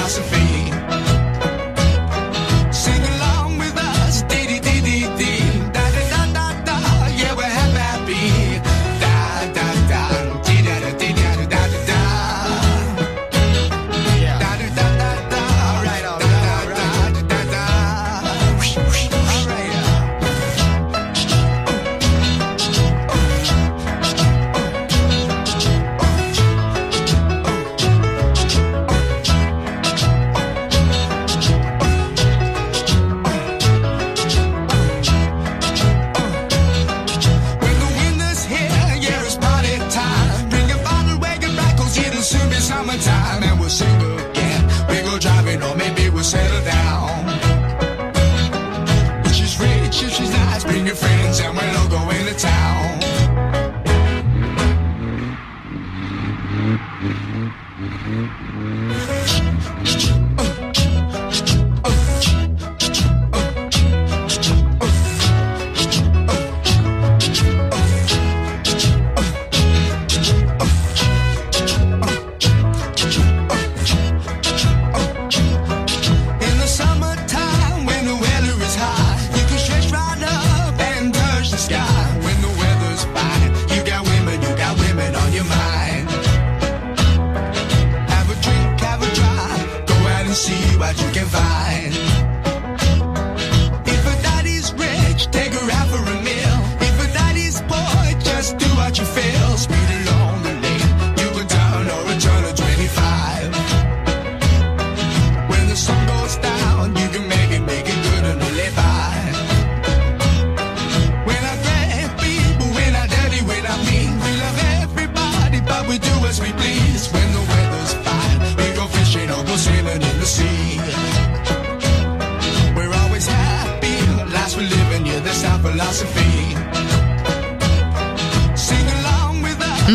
philosophy.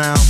Now.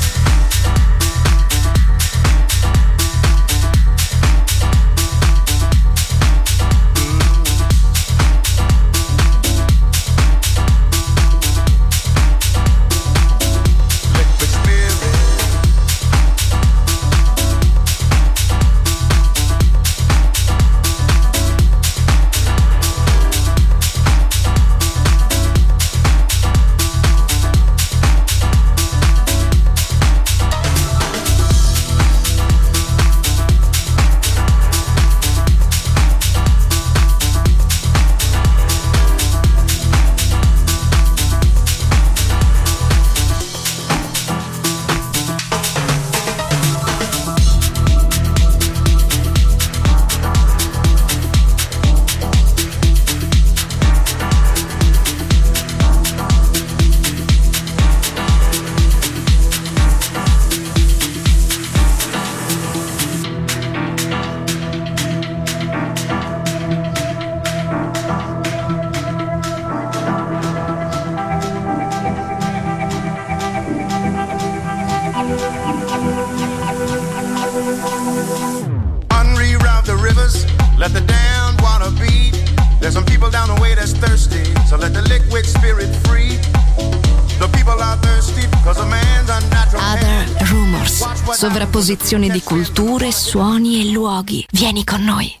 Sovrapposizione di culture, suoni e luoghi. Vieni con noi.